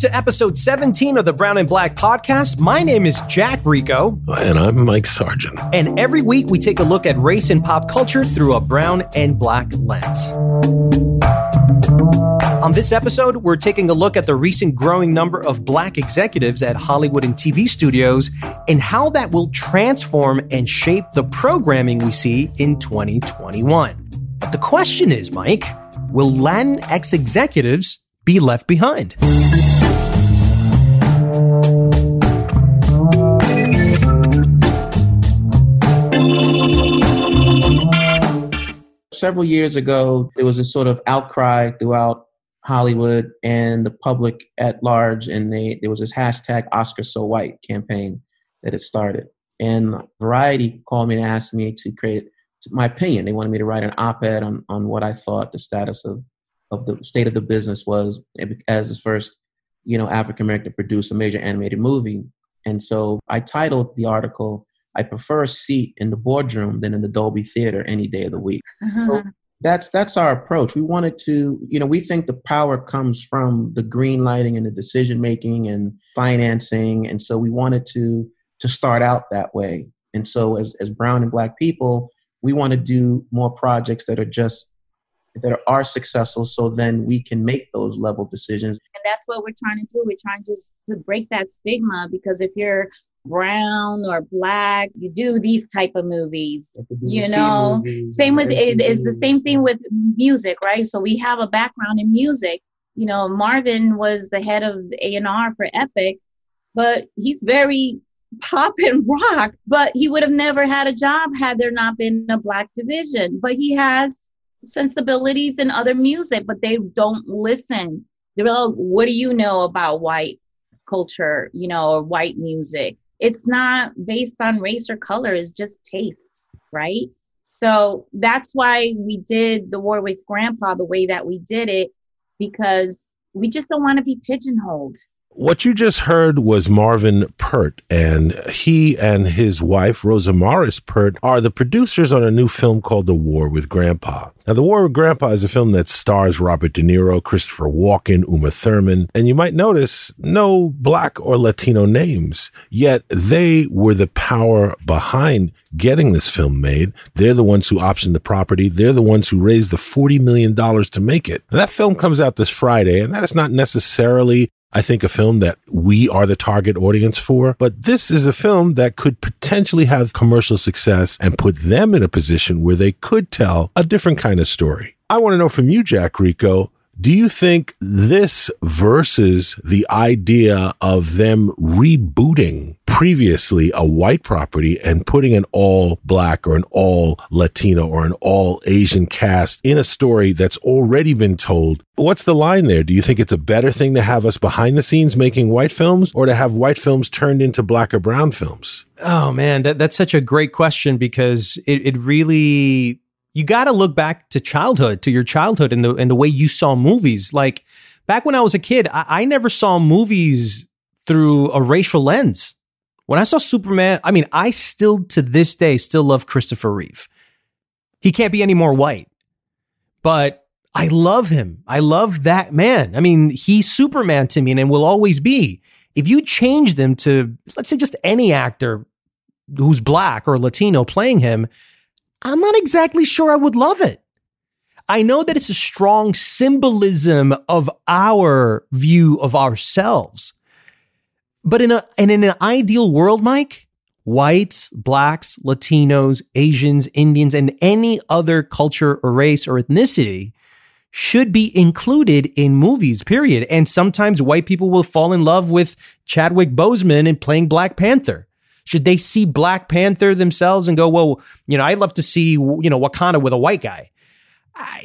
to episode 17 of the Brown and Black podcast. My name is Jack Rico. And I'm Mike Sargent. And every week we take a look at race and pop culture through a brown and black lens. On this episode, we're taking a look at the recent growing number of black executives at Hollywood and TV studios and how that will transform and shape the programming we see in 2021. But the question is, Mike, will Latinx executives be left behind. Several years ago, there was a sort of outcry throughout Hollywood and the public at large, and they, there was this hashtag Oscar So White campaign that had started. And Variety called me and asked me to create my opinion. They wanted me to write an op ed on, on what I thought the status of of the state of the business was as the first, you know, African American to produce a major animated movie. And so I titled the article, I prefer a seat in the boardroom than in the Dolby Theater any day of the week. Uh-huh. So that's that's our approach. We wanted to, you know, we think the power comes from the green lighting and the decision making and financing. And so we wanted to to start out that way. And so as as brown and black people, we want to do more projects that are just that are successful so then we can make those level decisions and that's what we're trying to do we're trying just to break that stigma because if you're brown or black. You do these type of movies you know? movies, same with it is the same thing with music right? So we have a background in music. You know marvin was the head of a&r for epic but he's very pop and rock but he would have never had a job had there not been a black division. But he has sensibilities in other music, but they don't listen. They're like, what do you know about white culture, you know, or white music? It's not based on race or color, it's just taste, right? So that's why we did the war with grandpa the way that we did it, because we just don't want to be pigeonholed. What you just heard was Marvin Peart, and he and his wife, Rosa Morris Peart, are the producers on a new film called The War with Grandpa. Now, The War with Grandpa is a film that stars Robert De Niro, Christopher Walken, Uma Thurman, and you might notice no black or Latino names, yet they were the power behind getting this film made. They're the ones who optioned the property. They're the ones who raised the $40 million to make it. That film comes out this Friday, and that is not necessarily I think, a film that we are the target audience for. But this is a film that could potentially have commercial success and put them in a position where they could tell a different kind of story. I want to know from you, Jack Rico, do you think this versus the idea of them rebooting previously a white property and putting an all black or an all Latino or an all Asian cast in a story that's already been told? What's the line there? Do you think it's a better thing to have us behind the scenes making white films or to have white films turned into black or brown films? Oh man, that, that's such a great question because it, it really you got to look back to childhood, to your childhood and the and the way you saw movies. Like back when I was a kid, I, I never saw movies through a racial lens. When I saw Superman, I mean, I still to this day still love Christopher Reeve. He can't be any more white, but I love him. I love that man. I mean, he's Superman to me and will always be. If you change them to, let's say, just any actor who's black or Latino playing him, I'm not exactly sure I would love it. I know that it's a strong symbolism of our view of ourselves. But in a and in an ideal world, Mike, whites, blacks, Latinos, Asians, Indians, and any other culture or race or ethnicity should be included in movies, period. And sometimes white people will fall in love with Chadwick Boseman and playing Black Panther. Should they see Black Panther themselves and go, well, you know, I'd love to see, you know, Wakanda with a white guy.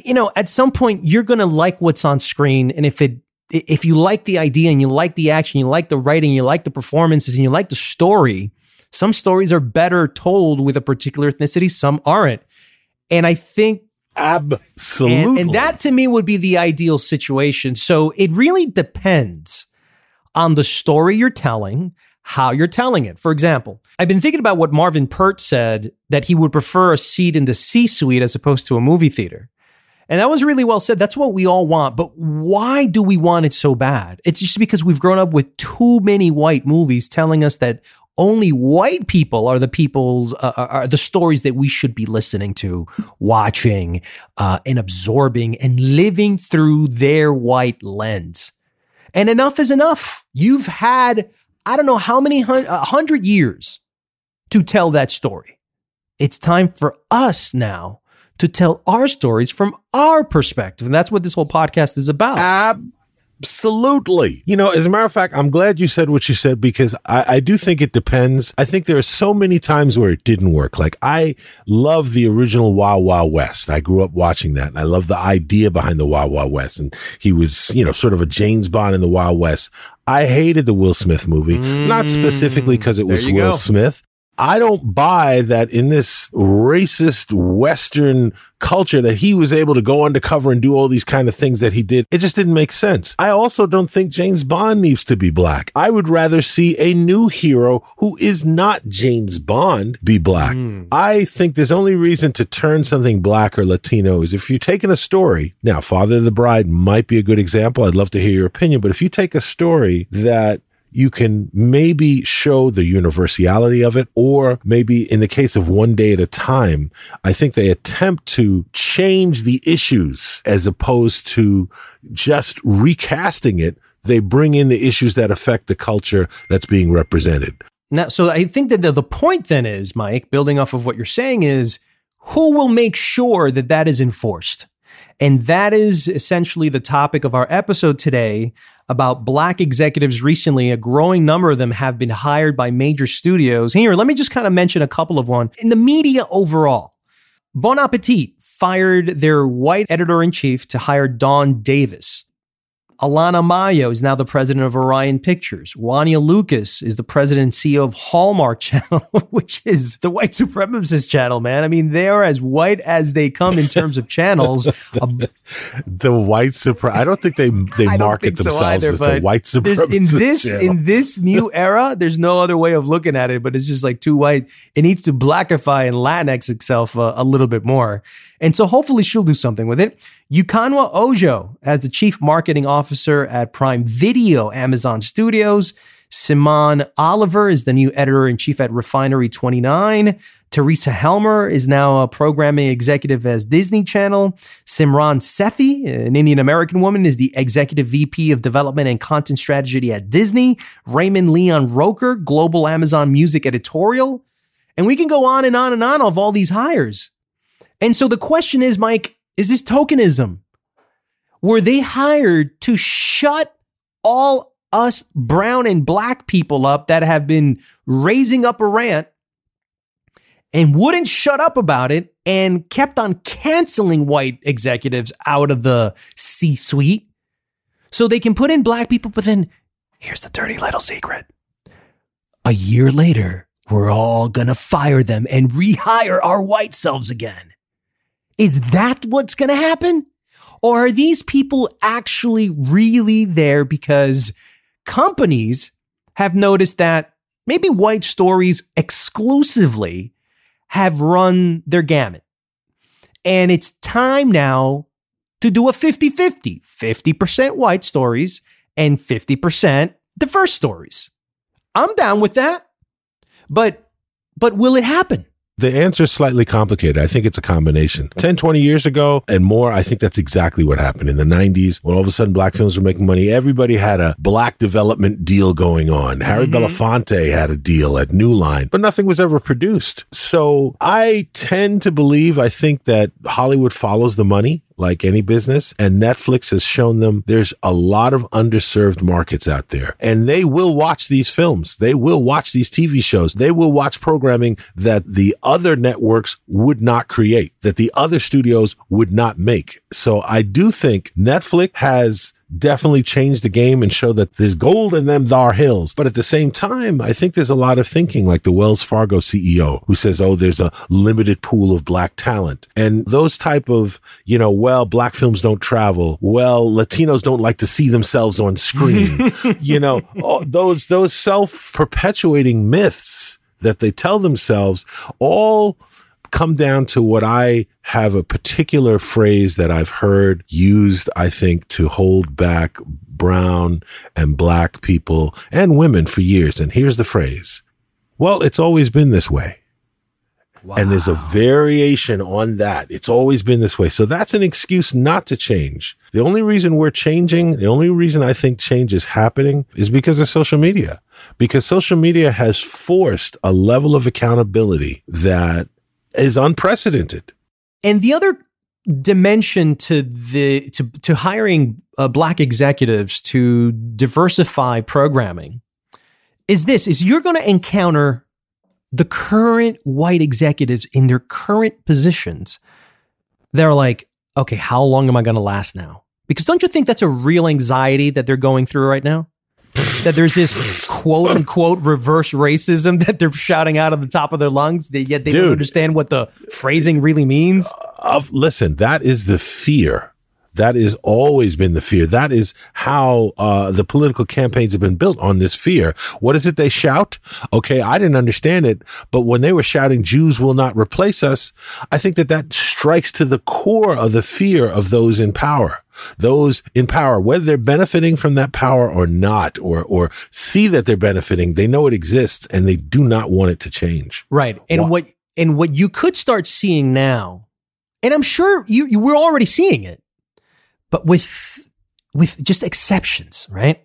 you know, at some point you're going to like what's on screen. And if it, if you like the idea and you like the action, you like the writing, you like the performances and you like the story, some stories are better told with a particular ethnicity, some aren't. And I think Absolutely. And, and, that to me would be the ideal situation. So it really depends on the story you're telling, how you're telling it. For example, I've been thinking about what Marvin Peart said that he would prefer a seat in the C suite as opposed to a movie theater. And that was really well said. That's what we all want. But why do we want it so bad? It's just because we've grown up with too many white movies telling us that only white people are the people, uh, uh are the stories that we should be listening to, watching, uh, and absorbing and living through their white lens. And enough is enough. You've had, I don't know how many hundred years to tell that story. It's time for us now to tell our stories from our perspective. And that's what this whole podcast is about. Absolutely. You know, as a matter of fact, I'm glad you said what you said because I, I, do think it depends. I think there are so many times where it didn't work. Like I love the original Wild Wild West. I grew up watching that and I love the idea behind the Wild Wild West. And he was, you know, sort of a James Bond in the Wild West. I hated the Will Smith movie, mm, not specifically because it was Will go. Smith, I don't buy that in this racist Western culture that he was able to go undercover and do all these kind of things that he did. It just didn't make sense. I also don't think James Bond needs to be black. I would rather see a new hero who is not James Bond be black. Mm. I think there's only reason to turn something black or Latino is if you're taking a story. Now, Father of the Bride might be a good example. I'd love to hear your opinion, but if you take a story that you can maybe show the universality of it, or maybe in the case of one day at a time, I think they attempt to change the issues as opposed to just recasting it. They bring in the issues that affect the culture that's being represented. Now, so I think that the, the point then is, Mike, building off of what you're saying, is who will make sure that that is enforced? And that is essentially the topic of our episode today about black executives recently. A growing number of them have been hired by major studios. Here, let me just kind of mention a couple of one. In the media overall, Bon Appetit fired their white editor in chief to hire Dawn Davis. Alana Mayo is now the president of Orion Pictures. Wonya Lucas is the president and CEO of Hallmark Channel, which is the white supremacist channel, man. I mean, they're as white as they come in terms of channels. Um, the white supre I don't think they they market themselves so either, as the white supremacist. In this channel. in this new era, there's no other way of looking at it, but it's just like too white. It needs to blackify and Latinx itself a, a little bit more. And so hopefully she'll do something with it. Ukonwa Ojo as the chief marketing officer at Prime Video, Amazon Studios. Simone Oliver is the new editor in chief at Refinery 29. Teresa Helmer is now a programming executive as Disney Channel. Simran Sethi, an Indian American woman, is the executive VP of development and content strategy at Disney. Raymond Leon Roker, global Amazon music editorial. And we can go on and on and on of all these hires. And so the question is, Mike, is this tokenism? Were they hired to shut all us brown and black people up that have been raising up a rant and wouldn't shut up about it and kept on canceling white executives out of the C suite so they can put in black people? But then here's the dirty little secret. A year later, we're all gonna fire them and rehire our white selves again. Is that what's going to happen? Or are these people actually really there because companies have noticed that maybe white stories exclusively have run their gamut? And it's time now to do a 50 50, 50% white stories and 50% diverse stories. I'm down with that. But, but will it happen? The answer is slightly complicated. I think it's a combination. 10, 20 years ago and more, I think that's exactly what happened. In the 90s, when all of a sudden black films were making money, everybody had a black development deal going on. Harry mm-hmm. Belafonte had a deal at New Line, but nothing was ever produced. So I tend to believe, I think that Hollywood follows the money like any business. And Netflix has shown them there's a lot of underserved markets out there and they will watch these films. They will watch these TV shows. They will watch programming that the other networks would not create, that the other studios would not make. So I do think Netflix has definitely change the game and show that there's gold in them thar hills. But at the same time, I think there's a lot of thinking like the Wells Fargo CEO who says, Oh, there's a limited pool of black talent. And those type of, you know, well, black films don't travel. Well, Latinos don't like to see themselves on screen. you know, those, those self perpetuating myths that they tell themselves all come down to what I have a particular phrase that I've heard used, I think, to hold back brown and black people and women for years. And here's the phrase. Well, it's always been this way. Wow. And there's a variation on that. It's always been this way. So that's an excuse not to change. The only reason we're changing, the only reason I think change is happening is because of social media. Because social media has forced a level of accountability that is unprecedented. And the other dimension to the to to hiring uh, black executives to diversify programming is this is you're going to encounter the current white executives in their current positions they're like okay how long am i going to last now because don't you think that's a real anxiety that they're going through right now that there's this quote unquote reverse racism that they're shouting out of the top of their lungs, they, yet they Dude, don't understand what the phrasing really means. Uh, listen, that is the fear that has always been the fear. That is how uh, the political campaigns have been built on this fear. What is it they shout? Okay, I didn't understand it, but when they were shouting, Jews will not replace us, I think that that strikes to the core of the fear of those in power. Those in power, whether they're benefiting from that power or not, or or see that they're benefiting, they know it exists and they do not want it to change. Right. And Why? what and what you could start seeing now, and I'm sure you, you we're already seeing it but with with just exceptions, right?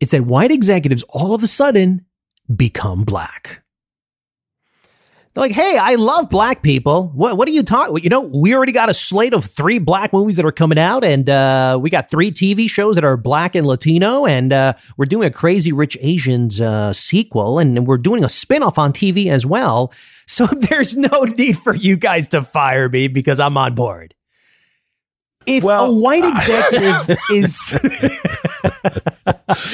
It's that white executives all of a sudden become black. They're like, hey, I love black people. What, what are you talking? You know, we already got a slate of three black movies that are coming out, and uh, we got three TV shows that are black and Latino, and uh, we're doing a Crazy Rich Asians uh, sequel, and we're doing a spinoff on TV as well. So there's no need for you guys to fire me because I'm on board if well, a white executive is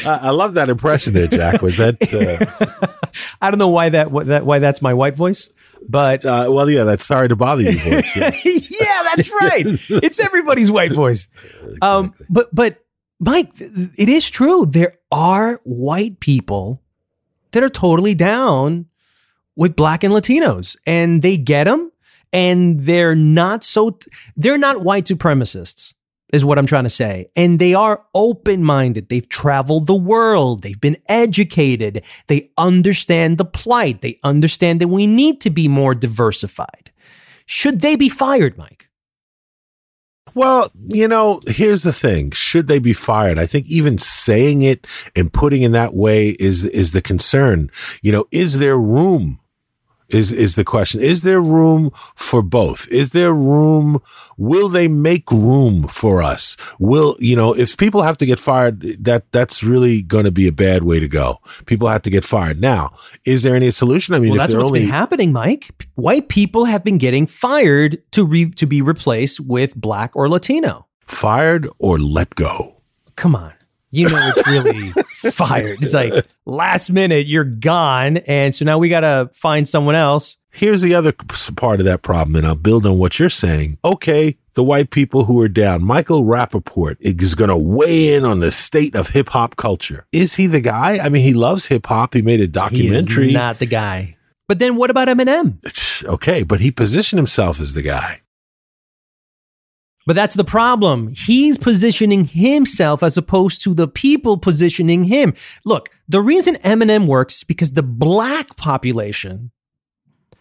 I love that impression there, Jack. Was that uh... I don't know why that, that why that's my white voice, but uh, well, yeah, that's sorry to bother you voice. Yes. yeah, that's right. It's everybody's white voice. Um, but but Mike, it is true. There are white people that are totally down with black and Latinos, and they get them and they're not so they're not white supremacists is what I'm trying to say. And they are open minded. They've traveled the world. They've been educated. They understand the plight. They understand that we need to be more diversified. Should they be fired, Mike? Well, you know, here's the thing. Should they be fired? I think even saying it and putting in that way is, is the concern. You know, is there room is is the question. Is there room for both? Is there room will they make room for us? Will you know if people have to get fired that that's really going to be a bad way to go. People have to get fired. Now is there any solution? I mean well, that's what's only- been happening mike. White people have been getting fired to re- to be replaced with black or latino. Fired or let go? Come on you know it's really fired. It's like last minute, you're gone. And so now we got to find someone else. Here's the other part of that problem, and I'll build on what you're saying. Okay, the white people who are down. Michael Rapaport is going to weigh in on the state of hip hop culture. Is he the guy? I mean, he loves hip hop. He made a documentary. not the guy. But then what about Eminem? okay, but he positioned himself as the guy. But that's the problem. He's positioning himself as opposed to the people positioning him. Look, the reason Eminem works is because the black population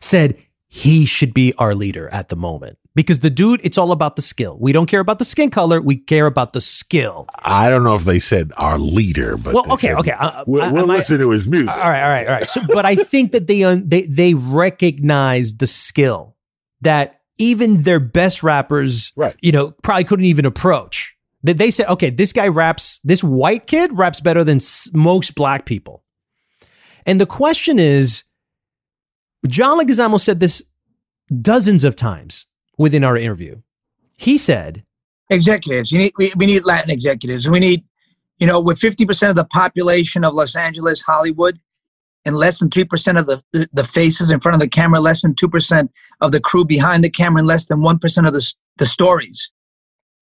said he should be our leader at the moment. Because the dude, it's all about the skill. We don't care about the skin color. We care about the skill. I don't know if they said our leader, but well, okay, said, okay. Uh, we'll, we'll listen I, to his music. All right, all right, all right. So, but I think that they they they recognize the skill that even their best rappers, right. you know, probably couldn't even approach. They, they said, okay, this guy raps, this white kid raps better than most black people. And the question is, John Leguizamo said this dozens of times within our interview. He said, executives, you need, we, we need Latin executives. We need, you know, with 50% of the population of Los Angeles, Hollywood, and less than 3% of the, the faces in front of the camera, less than 2% of the crew behind the camera, and less than 1% of the, the stories.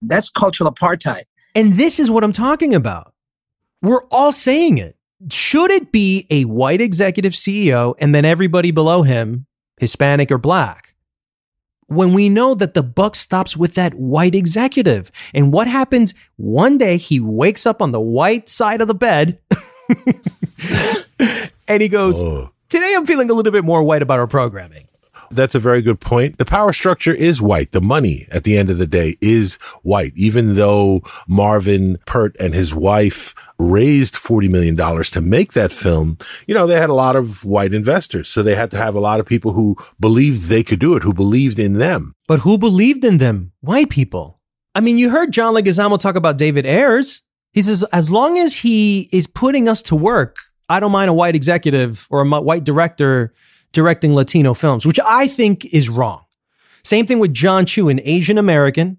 That's cultural apartheid. And this is what I'm talking about. We're all saying it. Should it be a white executive CEO and then everybody below him, Hispanic or black? when we know that the buck stops with that white executive? And what happens one day he wakes up on the white side of the bed and he goes, Oh. Today I'm feeling a little bit more white about our programming. That's a very good point. The power structure is white. The money at the end of the day is white, even though Marvin Peart and his wife raised $40 million to make that film. You know, they had a lot of white investors. So they had to have a lot of people who believed they could do it, who believed in them. But who believed in them? White people. I mean, you heard John Leguizamo talk about David Ayers. He says, as long as he is putting us to work, I don't mind a white executive or a white director directing Latino films, which I think is wrong. Same thing with Jon Chu, an Asian American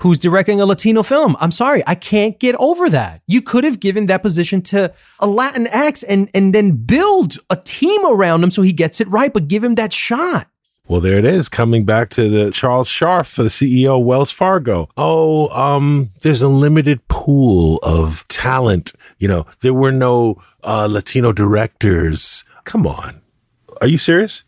who's directing a Latino film. I'm sorry, I can't get over that. You could have given that position to a Latin X and, and then build a team around him so he gets it right, but give him that shot. Well, there it is, coming back to the Charles Scharf the CEO of Wells Fargo. Oh, um, there's a limited pool of talent. You know, there were no uh, Latino directors. Come on. Are you serious?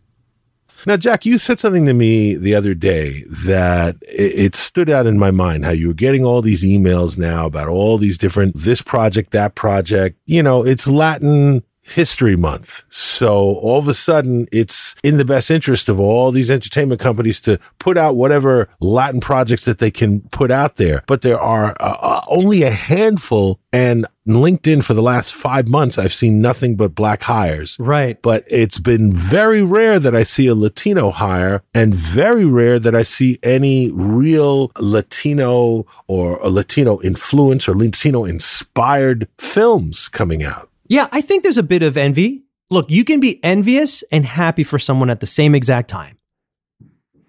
Now, Jack, you said something to me the other day that it, it stood out in my mind how you were getting all these emails now about all these different, this project, that project. You know, it's Latin History Month. So all of a sudden, it's in the best interest of all these entertainment companies to put out whatever Latin projects that they can put out there. But there are uh, uh, only a handful. And LinkedIn for the last five months, I've seen nothing but black hires. Right. But it's been very rare that I see a Latino hire and very rare that I see any real Latino or a Latino influence or Latino inspired films coming out. Yeah, I think there's a bit of envy. Look, you can be envious and happy for someone at the same exact time.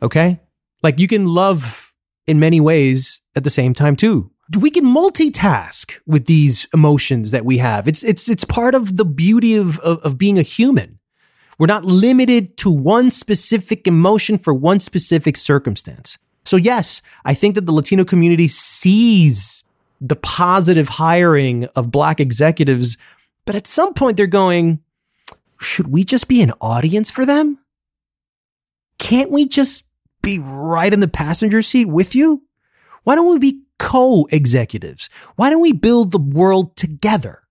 Okay? Like you can love in many ways at the same time too. We can multitask with these emotions that we have. It's it's it's part of the beauty of, of, of being a human. We're not limited to one specific emotion for one specific circumstance. So yes, I think that the Latino community sees the positive hiring of black executives but at some point, they're going, should we just be an audience for them? Can't we just be right in the passenger seat with you? Why don't we be co executives? Why don't we build the world together?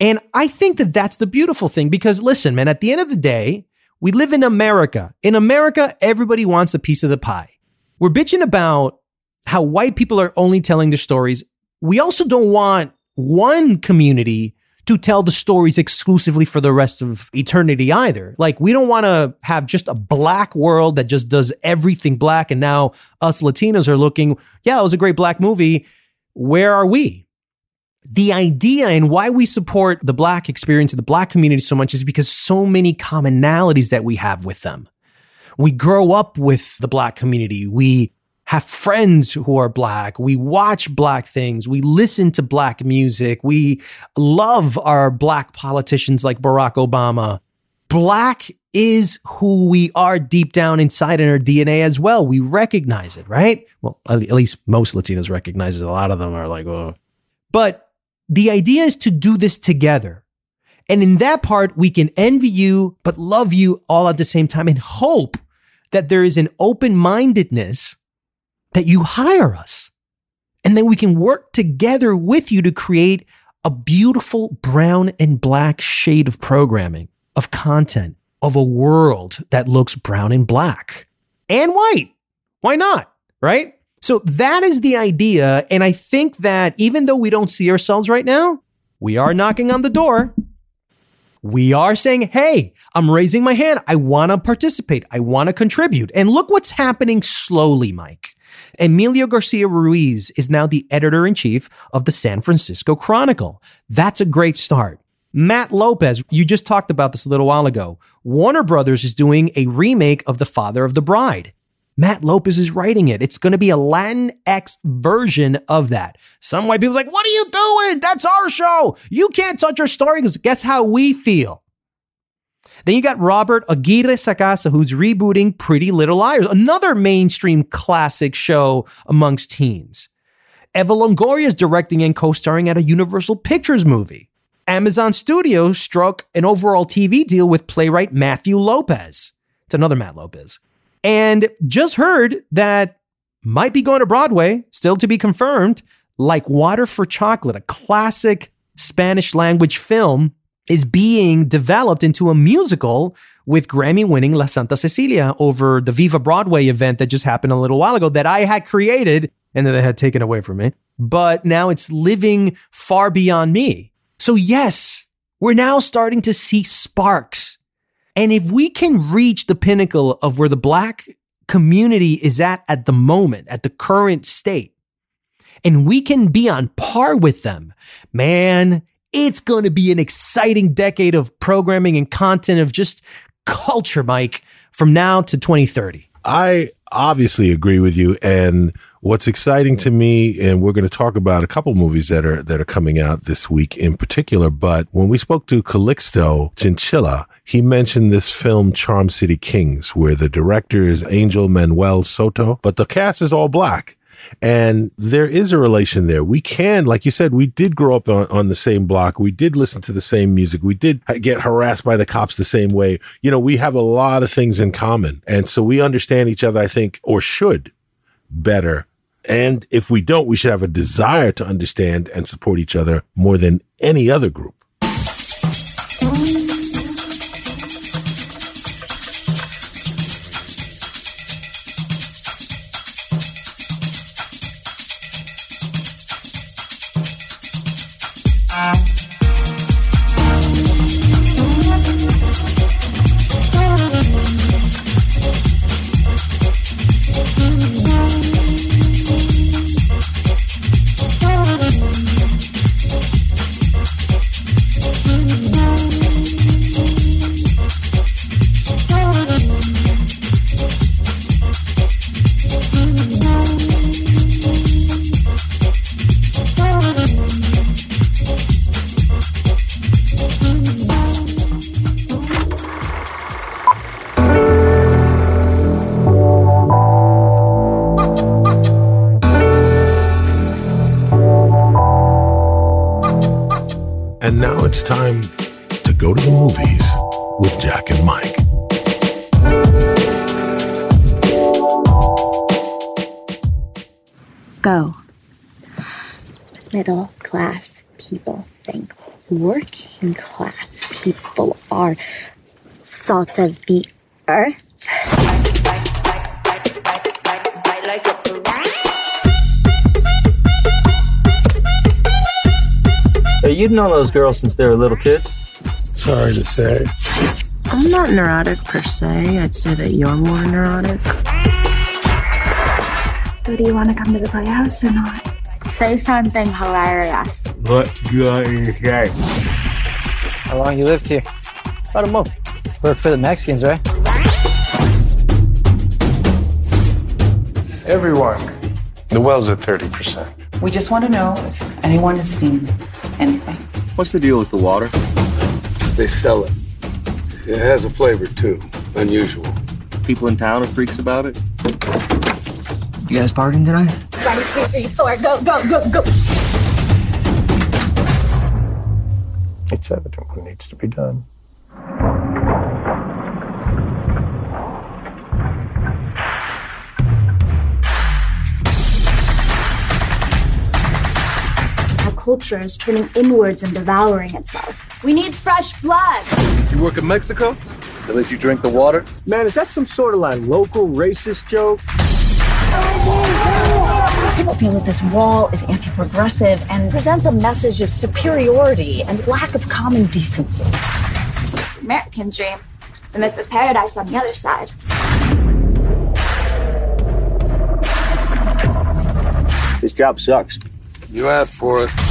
And I think that that's the beautiful thing because listen, man, at the end of the day, we live in America. In America, everybody wants a piece of the pie. We're bitching about how white people are only telling their stories. We also don't want one community to tell the stories exclusively for the rest of eternity either. Like we don't want to have just a black world that just does everything black. And now us Latinos are looking, yeah, it was a great black movie. Where are we? The idea and why we support the black experience of the black community so much is because so many commonalities that we have with them. We grow up with the black community. We have friends who are black. We watch black things. We listen to black music. We love our black politicians like Barack Obama. Black is who we are deep down inside in our DNA as well. We recognize it, right? Well, at least most Latinos recognize it. A lot of them are like, oh. But the idea is to do this together. And in that part, we can envy you, but love you all at the same time and hope that there is an open mindedness that you hire us. And then we can work together with you to create a beautiful brown and black shade of programming, of content, of a world that looks brown and black and white. Why not? Right? So that is the idea. And I think that even though we don't see ourselves right now, we are knocking on the door. We are saying, hey, I'm raising my hand. I want to participate. I want to contribute. And look what's happening slowly, Mike. Emilio Garcia Ruiz is now the editor in chief of the San Francisco Chronicle. That's a great start. Matt Lopez, you just talked about this a little while ago. Warner Brothers is doing a remake of The Father of the Bride. Matt Lopez is writing it. It's going to be a Latin X version of that. Some white people are like, what are you doing? That's our show. You can't touch our story because guess how we feel. Then you got Robert Aguirre Sacasa, who's rebooting Pretty Little Liars, another mainstream classic show amongst teens. Eva Longoria is directing and co-starring at a Universal Pictures movie. Amazon Studios struck an overall TV deal with playwright Matthew Lopez. It's another Matt Lopez. And just heard that might be going to Broadway, still to be confirmed, like Water for Chocolate, a classic Spanish language film, is being developed into a musical with Grammy winning La Santa Cecilia over the Viva Broadway event that just happened a little while ago that I had created and that they had taken away from me. But now it's living far beyond me. So, yes, we're now starting to see sparks. And if we can reach the pinnacle of where the Black community is at at the moment, at the current state, and we can be on par with them, man, it's going to be an exciting decade of programming and content of just culture, Mike, from now to 2030. I obviously agree with you. And what's exciting to me, and we're going to talk about a couple movies that are that are coming out this week in particular. But when we spoke to Calixto Chinchilla, he mentioned this film Charm City Kings, where the director is Angel Manuel Soto, but the cast is all black. And there is a relation there. We can, like you said, we did grow up on, on the same block. We did listen to the same music. We did get harassed by the cops the same way. You know, we have a lot of things in common. And so we understand each other, I think, or should better. And if we don't, we should have a desire to understand and support each other more than any other group. Go to the movies with Jack and Mike. Go. Middle class people think working class people are salt of the earth. Hey, you've known those girls since they were little kids. Sorry to say. I'm not neurotic per se. I'd say that you're more neurotic. So, do you want to come to the playhouse or not? Say something hilarious. What do I say? How long you lived here? About a month. Work for the Mexicans, right? Everyone. The well's at 30%. We just want to know if anyone has seen anything. What's the deal with the water? They sell it. It has a flavor too. Unusual. People in town are freaks about it. You guys partying tonight? One, two, three, four, go, go, go, go. It's evident what needs to be done. Culture is turning inwards and devouring itself. We need fresh blood. You work in Mexico? They let you drink the water? Man, is that some sort of like local racist joke? People feel that this wall is anti progressive and presents a message of superiority and lack of common decency. American dream. The myth of paradise on the other side. This job sucks. You asked for it.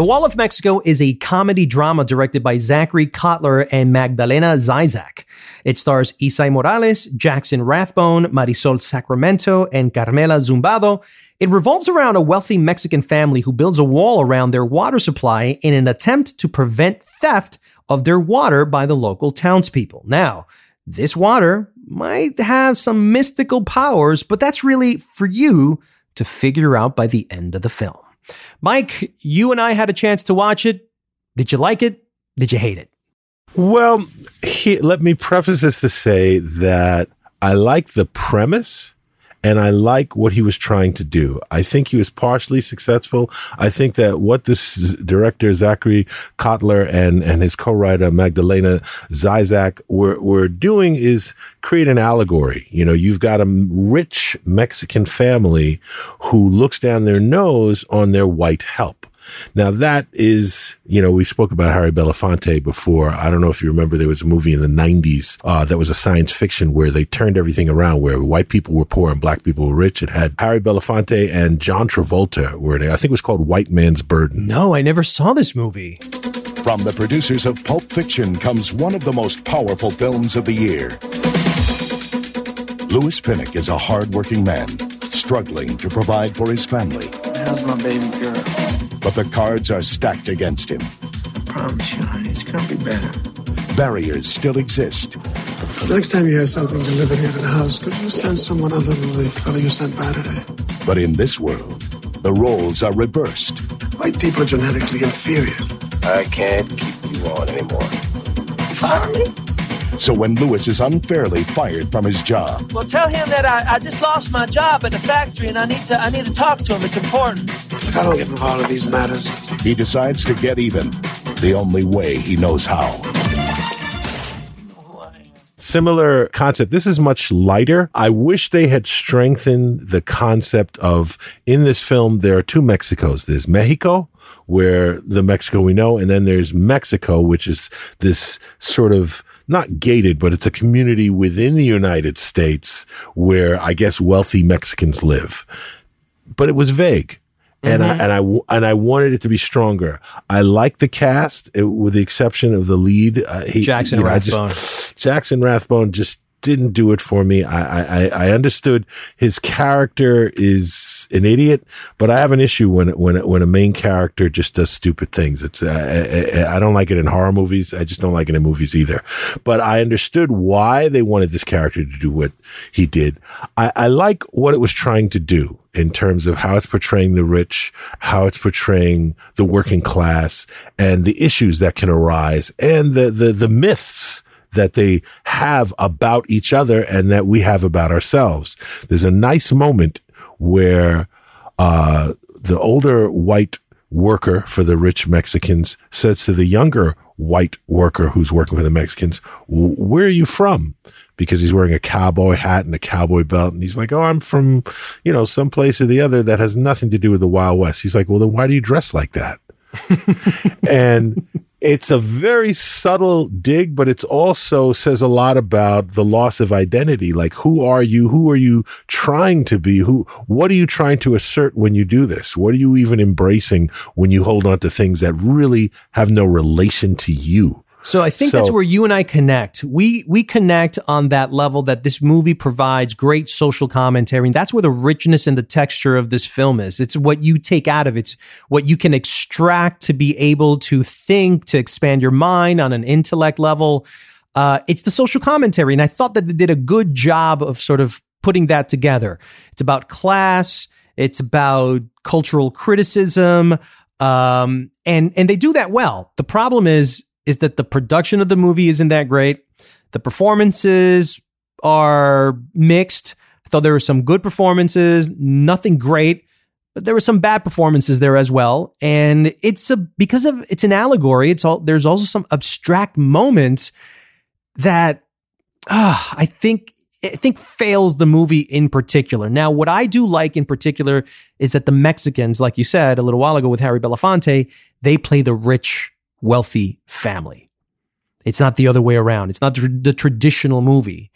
The Wall of Mexico is a comedy drama directed by Zachary Cotler and Magdalena Zyzak. It stars Esai Morales, Jackson Rathbone, Marisol Sacramento, and Carmela Zumbado. It revolves around a wealthy Mexican family who builds a wall around their water supply in an attempt to prevent theft of their water by the local townspeople. Now, this water might have some mystical powers, but that's really for you to figure out by the end of the film. Mike, you and I had a chance to watch it. Did you like it? Did you hate it? Well, he, let me preface this to say that I like the premise and I like what he was trying to do. I think he was partially successful. I think that what this director Zachary Cotler and and his co-writer Magdalena Zyzak were were doing is create an allegory. You know, you've got a rich Mexican family who looks down their nose on their white help. Now that is, you know, we spoke about Harry Belafonte before. I don't know if you remember there was a movie in the nineties, uh, that was a science fiction where they turned everything around where white people were poor and black people were rich. It had Harry Belafonte and John Travolta were in it. I think it was called White Man's Burden. No, I never saw this movie. From the producers of Pulp Fiction comes one of the most powerful films of the year. Louis Pinnock is a hardworking man, struggling to provide for his family. How's my baby girl? But the cards are stacked against him. I promise you, honey, it's gonna be better. Barriers still exist. The next time you have something delivered here to the house, could you send someone other than the fellow you sent by today? But in this world, the roles are reversed. White people are genetically inferior. I can't keep you on anymore. Fire me? So when Lewis is unfairly fired from his job, Well, tell him that I, I just lost my job at the factory and I need to I need to talk to him. It's important. Look, I don't get involved in these matters. he decides to get even the only way he knows how. similar concept. This is much lighter. I wish they had strengthened the concept of in this film, there are two Mexicos. There's Mexico, where the Mexico we know, and then there's Mexico, which is this sort of not gated, but it's a community within the United States where I guess wealthy Mexicans live. But it was vague. And I, and I, and I wanted it to be stronger. I like the cast it, with the exception of the lead. Uh, he, Jackson you know, Rathbone. just- Jackson Rathbone just didn't do it for me. I, I, I understood his character is an idiot, but I have an issue when, when, when a main character just does stupid things. It's, uh, I, I don't like it in horror movies. I just don't like it in movies either. But I understood why they wanted this character to do what he did. I, I like what it was trying to do in terms of how it's portraying the rich, how it's portraying the working class and the issues that can arise and the, the, the myths that they have about each other and that we have about ourselves. There's a nice moment where, uh, the older white worker for the rich Mexicans says to the younger white worker who's working for the Mexicans, where are you from? Because he's wearing a cowboy hat and a cowboy belt. And he's like, Oh, I'm from, you know, some place or the other that has nothing to do with the Wild West. He's like, Well, then why do you dress like that? and it's a very subtle dig, but it's also says a lot about the loss of identity. Like, who are you? Who are you trying to be? Who, what are you trying to assert when you do this? What are you even embracing when you hold on to things that really have no relation to you? So I think that's where you and I connect. We we connect on that level that this movie provides great social commentary, and that's where the richness and the texture of this film is. It's what you take out of it. It's what you can extract to be able to think, to expand your mind on an intellect level. Uh, it's the social commentary, and I thought that they did a good job of sort of putting that together. It's about class. It's about cultural criticism, um, and and they do that well. The problem is is that the production of the movie isn't that great. The performances are mixed. I thought there were some good performances, nothing great, but there were some bad performances there as well. And it's a because of it's an allegory. It's all there's also some abstract moments that ah, I think I think fails the movie in particular. Now, what I do like in particular is that the Mexicans, like you said a little while ago with Harry Belafonte, they play the rich, wealthy family. It's not the other way around. It's not the, the traditional movie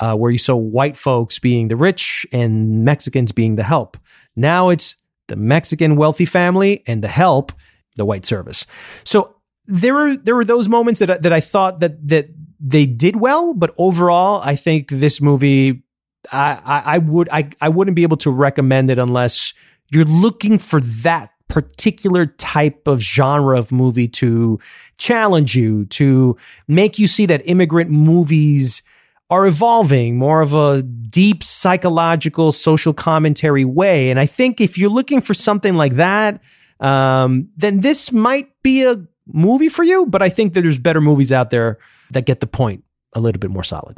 uh, where you saw white folks being the rich and Mexicans being the help. Now it's the Mexican wealthy family and the help, the white service. So there were there were those moments that I- that I thought that that they did well, but overall, I think this movie, I I, I would I I wouldn't be able to recommend it unless you're looking for that particular type of genre of movie to challenge you, to make you see that immigrant movies are evolving more of a deep psychological social commentary way. And I think if you're looking for something like that, um, then this might be a movie for you. But I think that there's better movies out there that get the point a little bit more solid.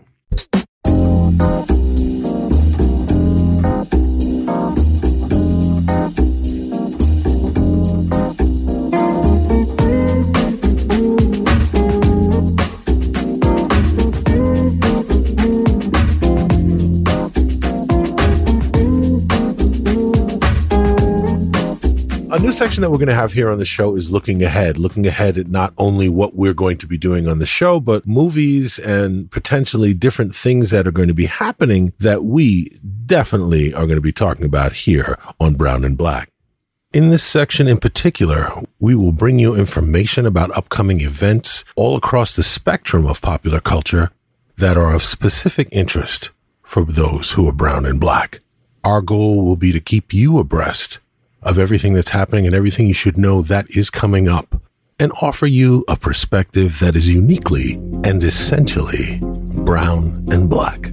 A new section that we're going to have here on the show is looking ahead, looking ahead at not only what we're going to be doing on the show, but movies and potentially different things that are going to be happening that we definitely are going to be talking about here on Brown and Black. In this section in particular, we will bring you information about upcoming events all across the spectrum of popular culture that are of specific interest for those who are brown and black. Our goal will be to keep you abreast of everything that's happening and everything you should know that is coming up and offer you a perspective that is uniquely and essentially brown and black.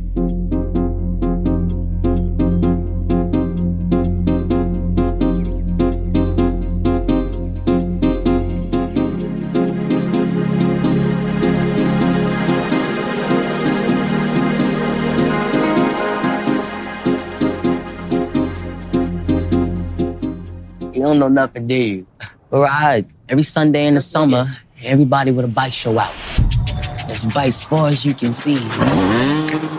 You don't know nothing, do you? All right. Every Sunday in the summer, everybody with a bike show out. There's bike as far as you can see.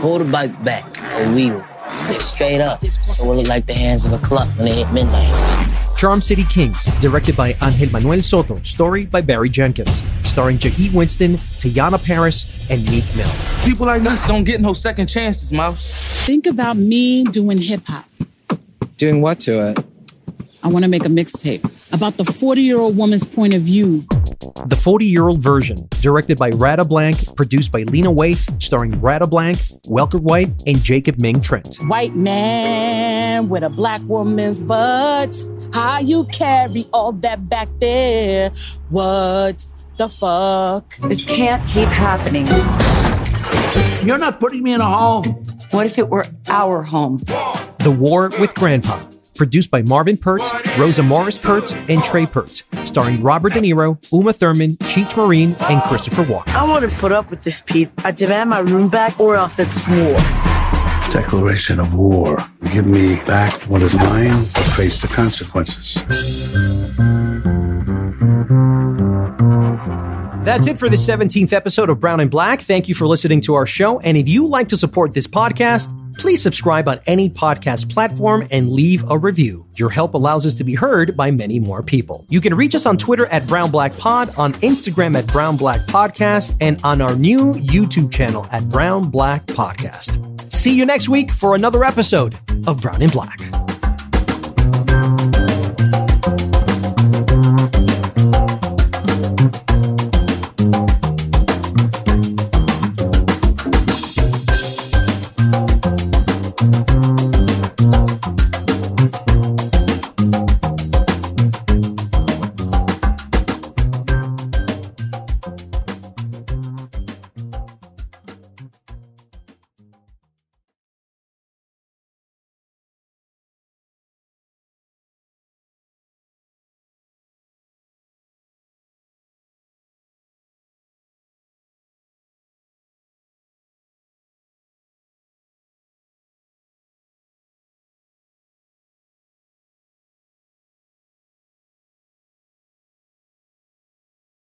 Pull the bike back, a wheel. Stick straight up. So it look like the hands of a clock when they hit midnight. Charm City Kings, directed by Angel Manuel Soto, story by Barry Jenkins, starring Jaheed Winston, Teyonah Parris, and Meek Mill. People like us don't get no second chances, Mouse. Think about me doing hip hop. Doing what to it? I want to make a mixtape about the 40 year old woman's point of view. The 40 year old version, directed by Radha Blank, produced by Lena Waithe, starring Radha Blank, Welker White, and Jacob Ming Trent. White man with a black woman's butt. How you carry all that back there? What the fuck? This can't keep happening. You're not putting me in a home. What if it were our home? The War with Grandpa, produced by Marvin Peart, Rosa Morris Peart, and Trey Peart, starring Robert De Niro, Uma Thurman, Cheech Marin, and Christopher Walken. I want to put up with this, Pete. I demand my room back, or else it's war. Declaration of war. Give me back what is mine, or face the consequences. That's it for the 17th episode of Brown and Black. Thank you for listening to our show. And if you like to support this podcast, please subscribe on any podcast platform and leave a review. Your help allows us to be heard by many more people. You can reach us on Twitter at Brown Black Pod, on Instagram at Brown Black Podcast, and on our new YouTube channel at Brown Black Podcast. See you next week for another episode of Brown and Black.